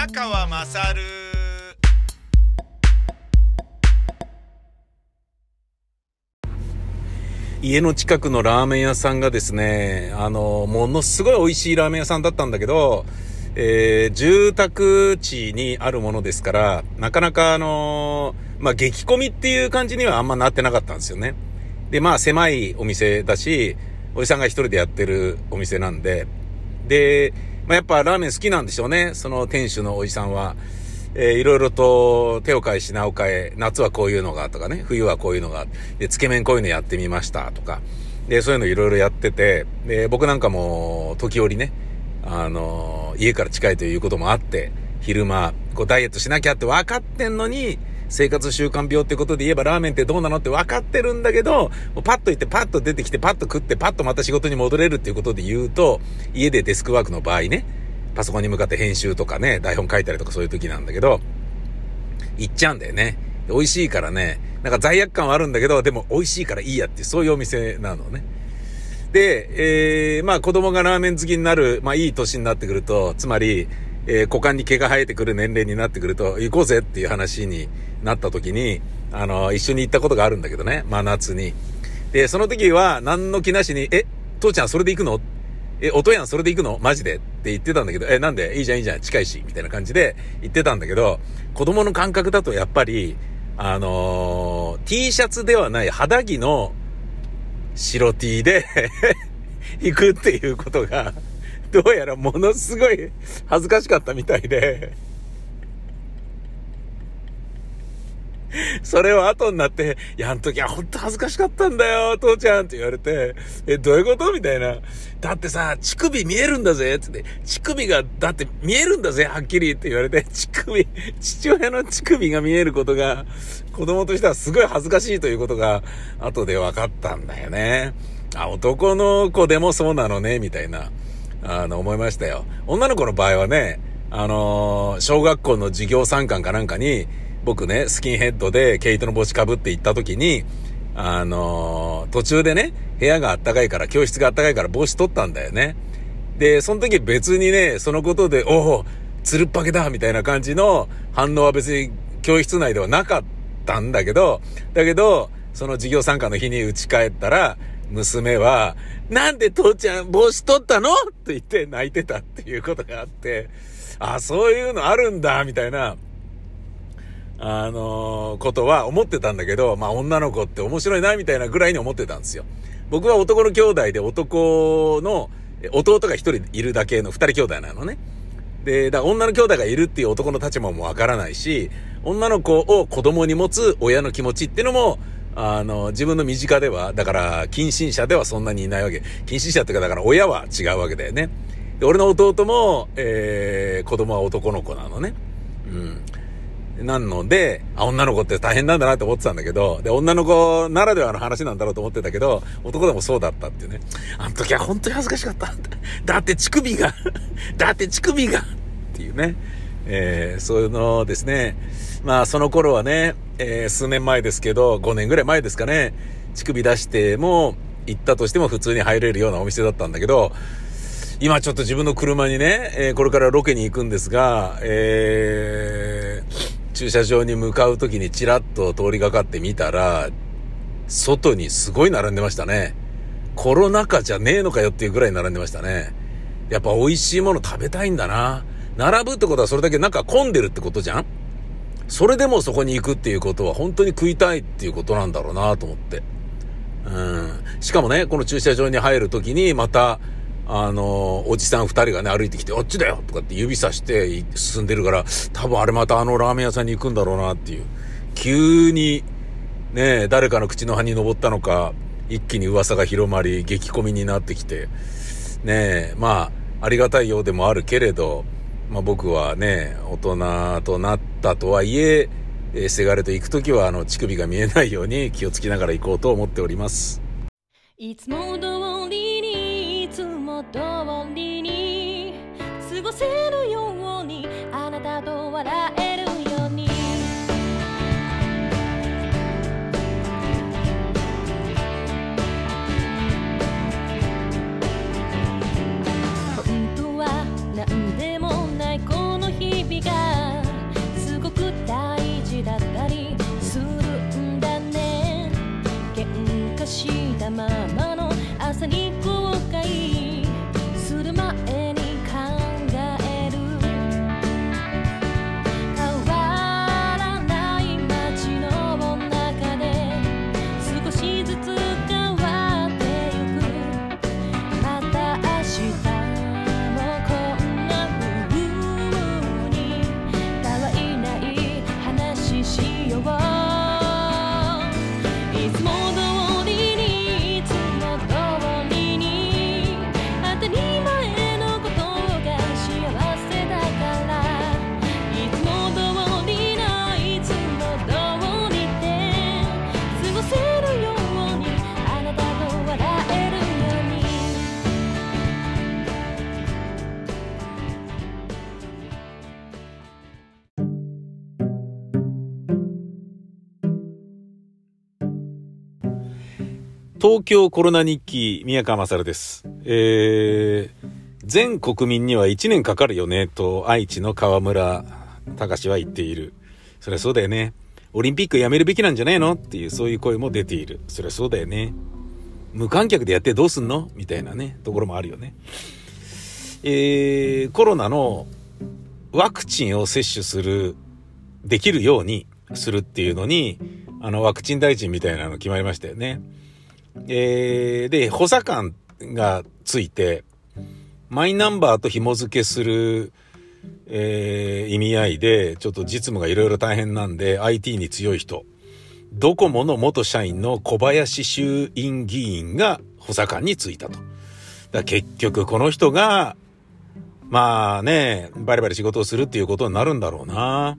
宮川まさる家の近くのラーメン屋さんがですね、あの、ものすごい美味しいラーメン屋さんだったんだけど、えー、住宅地にあるものですから、なかなかあのまあ、激混みっていう感じにはあんまなってなかったんですよね。で、まあ、狭いお店だし、おじさんが一人でやってるお店なんで、で、まあ、やっぱラーメン好きなんでしょうね、その店主のおじさんは。えー、いろいろと手を変え品を変え、夏はこういうのがとかね、冬はこういうのが、で、つけ麺こういうのやってみましたとか、で、そういうのいろいろやってて、で、僕なんかも時折ね、あのー、家から近いということもあって、昼間、こうダイエットしなきゃって分かってんのに、生活習慣病ってことで言えばラーメンってどうなのって分かってるんだけど、パッと行ってパッと出てきてパッと食ってパッとまた仕事に戻れるっていうことで言うと、家でデスクワークの場合ね、パソコンに向かって編集とかね、台本書いたりとかそういう時なんだけど、行っちゃうんだよね。美味しいからね、なんか罪悪感はあるんだけど、でも美味しいからいいやっていうそういうお店なのね。で、えー、まあ子供がラーメン好きになる、まあいい年になってくると、つまり、えー、股間に毛が生えてくる年齢になってくると、行こうぜっていう話になった時に、あの、一緒に行ったことがあるんだけどね、真夏に。で、その時は何の気なしに、え、父ちゃんそれで行くの？え、音やんそれで行くの？マジで？って言ってたんだけど、え、なんで？いいじゃんいいじゃん。近いし、みたいな感じで言ってたんだけど、子供の感覚だとやっぱり、あのー、T シャツではない肌着の白 T で 行くっていうことが、どうやらものすごい恥ずかしかったみたいでそれを後になって、いや、あの時はほんと恥ずかしかったんだよ、父ちゃんって言われて、え、どういうこと？みたいな。だってさ、乳首見えるんだぜっ、つって、乳首が、だって見えるんだぜ、はっきりって言われて、乳首、父親の乳首が見えることが、子供としてはすごい恥ずかしいということが、後で分かったんだよね。あ、男の子でもそうなのね、みたいな、あの、思いましたよ。女の子の場合はね、あのー、小学校の授業参観かなんかに、僕ね、スキンヘッドで毛糸の帽子かぶって行った時に、あのー、途中でね、部屋があったかいから、教室があったかいから帽子取ったんだよね。で、その時別にね、そのことで、おお、つるっぱげだみたいな感じの反応は別に教室内ではなかったんだけど、だけど、その授業参加の日に打ち帰ったら、娘は、なんで父ちゃん帽子取ったの？って言って泣いてたっていうことがあって、あ、そういうのあるんだ、みたいな。あのー、ことは思ってたんだけど、まあ女の子って面白いなみたいなぐらいに思ってたんですよ。僕は男の兄弟で男の弟が一人いるだけの二人兄弟なのね。で、だ女の兄弟がいるっていう男の立場もわからないし、女の子を子供に持つ親の気持ちっていうのも、あの、自分の身近では、だから、近親者ではそんなにいないわけ。近親者っていうか、だから親は違うわけだよね。で、俺の弟も、えー、子供は男の子なのね。うん。なので、あ、女の子って大変なんだなって思ってたんだけど、で、女の子ならではの話なんだろうと思ってたけど、男でもそうだったっていうね。あの時は本当に恥ずかしかった。だって乳首がだって乳首がっていうね。えー、そういうのですね。まあ、その頃はね、えー、数年前ですけど、5年ぐらい前ですかね、乳首出しても、行ったとしても普通に入れるようなお店だったんだけど、今ちょっと自分の車にね、えー、これからロケに行くんですが、えー、駐車場に向かう時にチラッと通りがかってみたら、外にすごい並んでましたね。コロナ禍じゃねえのかよっていうぐらい並んでましたね。やっぱ美味しいもの食べたいんだな。並ぶってことはそれだけなんか混んでるってことじゃんそれでもそこに行くっていうことは本当に食いたいっていうことなんだろうなと思って。うん。しかもね、この駐車場に入るときにまた、あの、おじさん二人がね、歩いてきて、あっちだよとかって指さして進んでるから、多分あれまたあのラーメン屋さんに行くんだろうなっていう。急に、ね、誰かの口の葉に登ったのか、一気に噂が広まり、激混みになってきて、ねまあ、ありがたいようでもあるけれど、まあ僕はね、大人となったとはいえ、えせがれと行くときは、あの、乳首が見えないように気をつけながら行こうと思っております。いつも通りに、いつも通りに過ごせるようにあなたと笑え東京コロナ日記、宮川勝です。えー、全国民には1年かかるよね、と愛知の河村隆は言っている。そりゃそうだよね。オリンピックやめるべきなんじゃないのっていうそういう声も出ている。そりゃそうだよね。無観客でやってどうすんの？みたいなね、ところもあるよね。えー、コロナのワクチンを接種する、できるようにするっていうのに、あの、ワクチン大臣みたいなの決まりましたよね。えー、で、補佐官がついて、マイナンバーと紐付けする、えー、意味合いで、ちょっと実務がいろいろ大変なんで、IT に強い人。ドコモの元社員の小林衆院議員が補佐官についたと。だ結局この人が、まあね、バリバリ仕事をするっていうことになるんだろうな。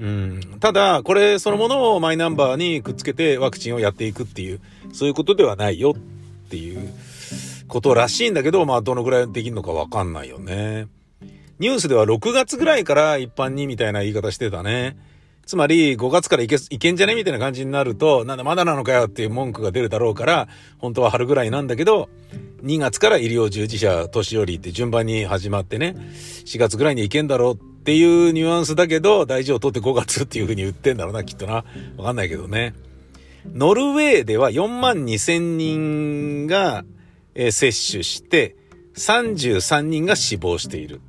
うん。ただ、これそのものをマイナンバーにくっつけてワクチンをやっていくっていう、そういうことではないよっていうことらしいんだけど、まあどのぐらいできるのかわかんないよね。ニュースでは6月ぐらいから一般にみたいな言い方してたね。つまり5月からいけ、いけんじゃねみたいな感じになると、なんだまだなのかよっていう文句が出るだろうから、本当は春ぐらいなんだけど、2月から医療従事者、年寄りって順番に始まってね、4月ぐらいに行けんだろうっていうニュアンスだけど、大事を取って5月っていう風に言ってんだろうな、きっとな。わかんないけどね。ノルウェーでは4万2千人が、えー、接種して、33人が死亡している。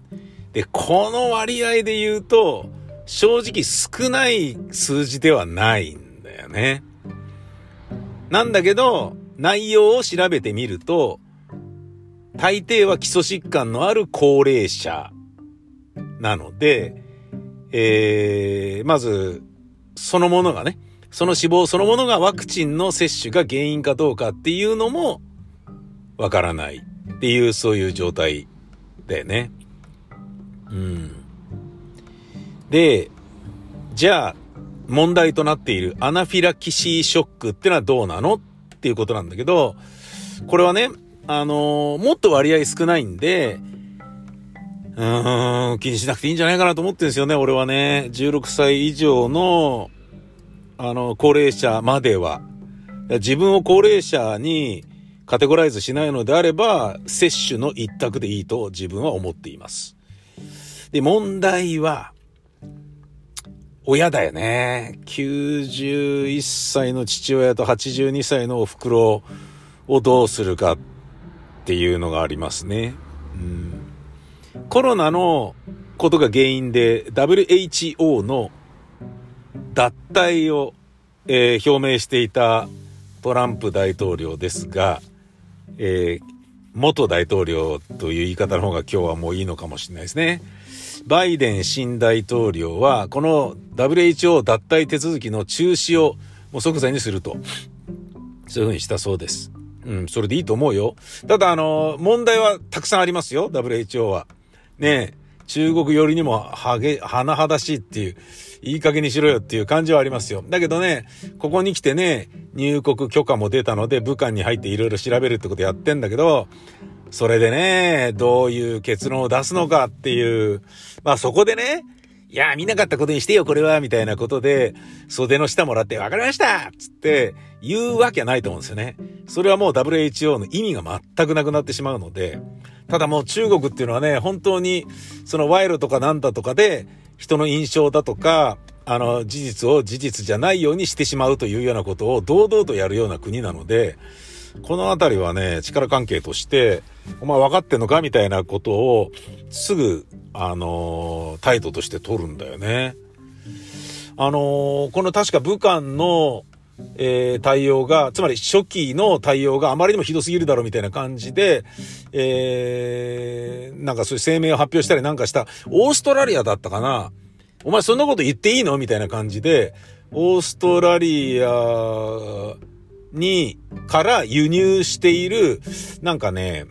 で、この割合で言うと、正直少ない数字ではないんだよね。なんだけど、内容を調べてみると、大抵は基礎疾患のある高齢者なので、えー、まず、そのものがね、その死亡そのものがワクチンの接種が原因かどうかっていうのもわからないっていう、そういう状態だよね。うん。で、じゃあ、問題となっているアナフィラキシーショックってのはどうなのっていうことなんだけど、これはね、あのー、もっと割合少ないんで、うーん、気にしなくていいんじゃないかなと思ってるんですよね、俺はね。16歳以上の、あの、高齢者までは。自分を高齢者にカテゴライズしないのであれば、接種の一択でいいと自分は思っています。で、問題は、親だよね。91歳の父親と82歳のお袋をどうするかっていうのがありますね。うんコロナのことが原因で WHO の脱退を、えー、表明していたトランプ大統領ですが、えー、元大統領という言い方の方が今日はもういいのかもしれないですね。バイデン新大統領は、この WHO 脱退手続きの中止をもう即座にすると。そういうふうにしたそうです。うん、それでいいと思うよ。ただ、あの、問題はたくさんありますよ、WHO は。ね、中国寄りにもはげ、甚だしいっていう、いい加減にしろよっていう感じはありますよ。だけどね、ここに来てね、入国許可も出たので、武漢に入っていろいろ調べるってことやってんだけど、それでね、どういう結論を出すのかっていう、まあそこでね、いや、見なかったことにしてよ、これは、みたいなことで、袖の下もらって、わかりましたつって、言うわけはないと思うんですよね。それはもう WHO の意味が全くなくなってしまうので、ただもう中国っていうのはね、本当に、その賄賂とかなんだとかで、人の印象だとか、あの、事実を事実じゃないようにしてしまうというようなことを堂々とやるような国なので、このあたりはね、力関係として、お前分かってんのかみたいなことを、すぐ、あのー、態度として取るんだよね。あのー、この確か武漢の、えー、対応が、つまり初期の対応があまりにもひどすぎるだろうみたいな感じで、えー、なんかそういう声明を発表したりなんかした、オーストラリアだったかなお前そんなこと言っていいのみたいな感じで、オーストラリアに、から輸入している、なんかね、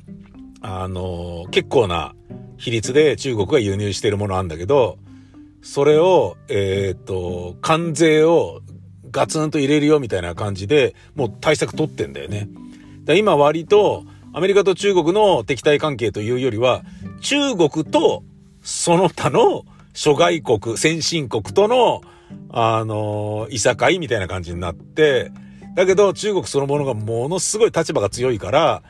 あの、結構な比率で中国が輸入しているものあんだけど、それを、えっ、と、関税をガツンと入れるよみたいな感じで、もう対策取ってんだよね。だ今割と、アメリカと中国の敵対関係というよりは、中国とその他の諸外国、先進国との、あの、いさかいみたいな感じになって、だけど中国そのものがものすごい立場が強いから、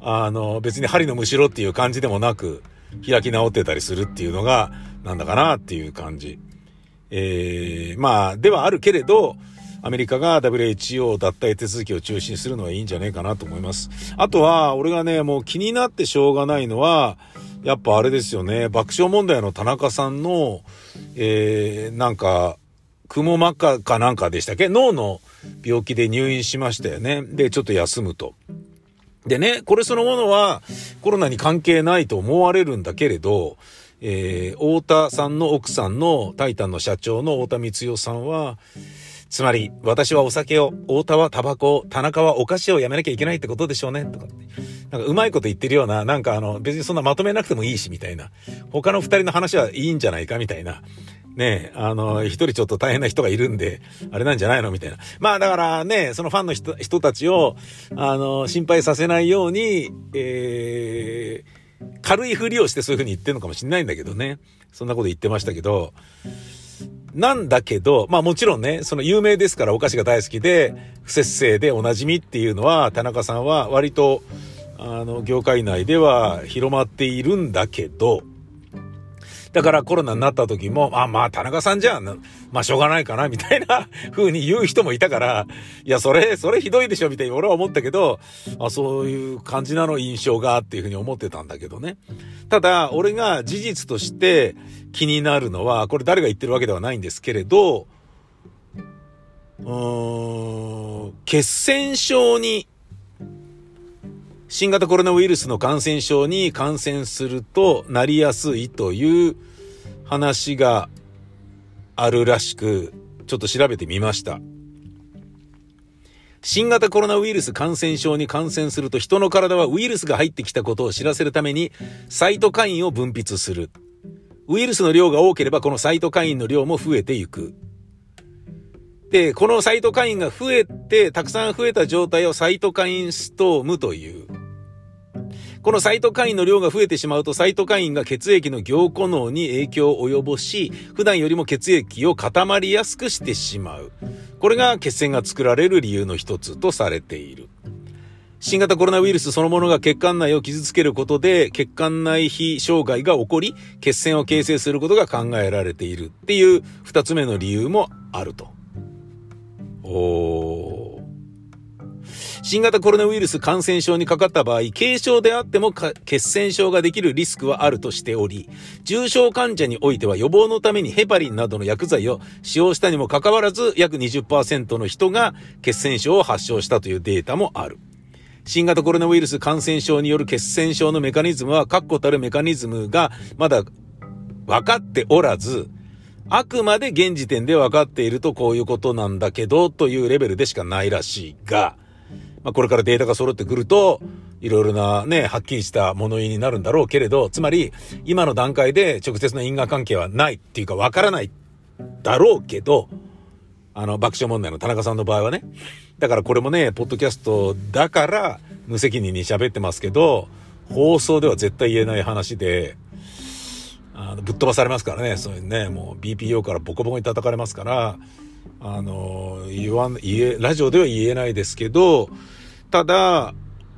あの、別に針のむしろっていう感じでもなく、開き直ってたりするっていうのが、なんだかなっていう感じ。えー、まあ、ではあるけれど、アメリカが WHO 脱退手続きを中心するのはいいんじゃねえかなと思います。あとは、俺がね、もう気になってしょうがないのは、やっぱあれですよね、爆笑問題の田中さんの、えー、なんか、くも膜下かなんかでしたっけ？脳の病気で入院しましたよね。で、ちょっと休むと。でね、これそのものはコロナに関係ないと思われるんだけれど、えー、太田さんの奥さんのタイタンの社長の太田光代さんは、つまり、私はお酒を、太田はタバコを、田中はお菓子をやめなきゃいけないってことでしょうね、とか。なんかうまいこと言ってるような、なんかあの、別にそんなまとめなくてもいいし、みたいな。他の二人の話はいいんじゃないか、みたいな。ねあの、一人ちょっと大変な人がいるんで、あれなんじゃないのみたいな。まあだからね、そのファンの人人たちを、あの、心配させないように、えー、軽いふりをしてそういうふうに言ってるのかもしれないんだけどね。そんなこと言ってましたけど、なんだけど、まあもちろんね、その有名ですからお菓子が大好きで、不節制でおなじみっていうのは、田中さんは割と、あの、業界内では広まっているんだけど、だからコロナになった時も、あ、まあ田中さんじゃん。まあしょうがないかな、みたいな 風に言う人もいたから、いや、それ、それひどいでしょ、みたいに俺は思ったけど、あ、そういう感じなの印象がっていう風に思ってたんだけどね。ただ、俺が事実として気になるのは、これ誰が言ってるわけではないんですけれど、うーん、血栓症に新型コロナウイルスの感染症に感染するとなりやすいという話があるらしく、ちょっと調べてみました。新型コロナウイルス感染症に感染すると人の体はウイルスが入ってきたことを知らせるためにサイトカインを分泌する。ウイルスの量が多ければこのサイトカインの量も増えていく。で、このサイトカインが増えて、たくさん増えた状態をサイトカインストームという。このサイトカインの量が増えてしまうと、サイトカインが血液の凝固能に影響を及ぼし、普段よりも血液を固まりやすくしてしまう。これが血栓が作られる理由の一つとされている。新型コロナウイルスそのものが血管内を傷つけることで、血管内非障害が起こり、血栓を形成することが考えられているっていう二つ目の理由もあると。おー。新型コロナウイルス感染症にかかった場合、軽症であっても血栓症ができるリスクはあるとしており、重症患者においては予防のためにヘパリンなどの薬剤を使用したにもかかわらず、約20%の人が血栓症を発症したというデータもある。新型コロナウイルス感染症による血栓症のメカニズムは確固たるメカニズムがまだ分かっておらず、あくまで現時点で分かっているとこういうことなんだけどというレベルでしかないらしいが、まあ、これからデータが揃ってくると、いろいろなね、はっきりした物言いになるんだろうけれど、つまり、今の段階で直接の因果関係はないっていうかわからないだろうけど、あの、爆笑問題の田中さんの場合はね。だからこれもね、ポッドキャストだから無責任に喋ってますけど、放送では絶対言えない話で、あのぶっ飛ばされますからね、そういうね、もう BPO からボコボコに叩かれますから、あの、言わん、言え、ラジオでは言えないですけど、ただ、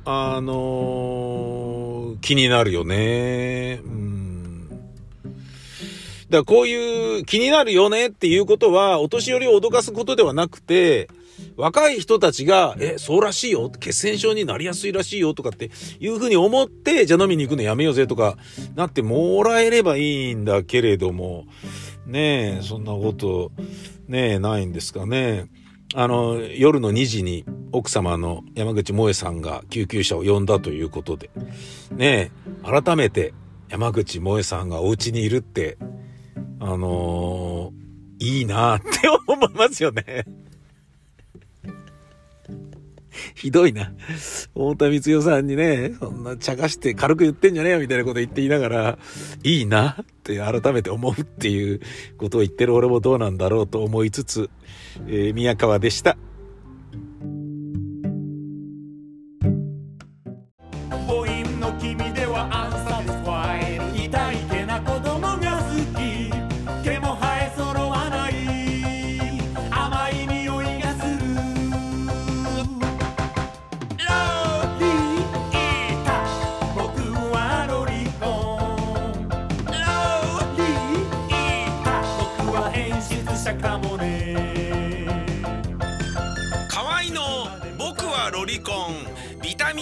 あの気になるよね。うん。だからこういう気になるよねっていうことは、お年寄りを脅かすことではなくて、若い人たちが、え、そうらしいよ、血栓症になりやすいらしいよとかっていうふうに思って、じゃあ飲みに行くのやめようぜとかなってもらえればいいんだけれども、ねえ、そんなこと、ねえ、ないんですかね。あの、夜の2時に奥様の山口萌さんが救急車を呼んだということで、ねえ、改めて山口萌さんがお家にいるって、あのー、いいなって思いますよね。ひどいな。太田光代さんにね、そんな茶化して軽く言ってんじゃねえよみたいなこと言っていながら、いいなって改めて思うっていうことを言ってる俺もどうなんだろうと思いつつ、えー、宮川でした。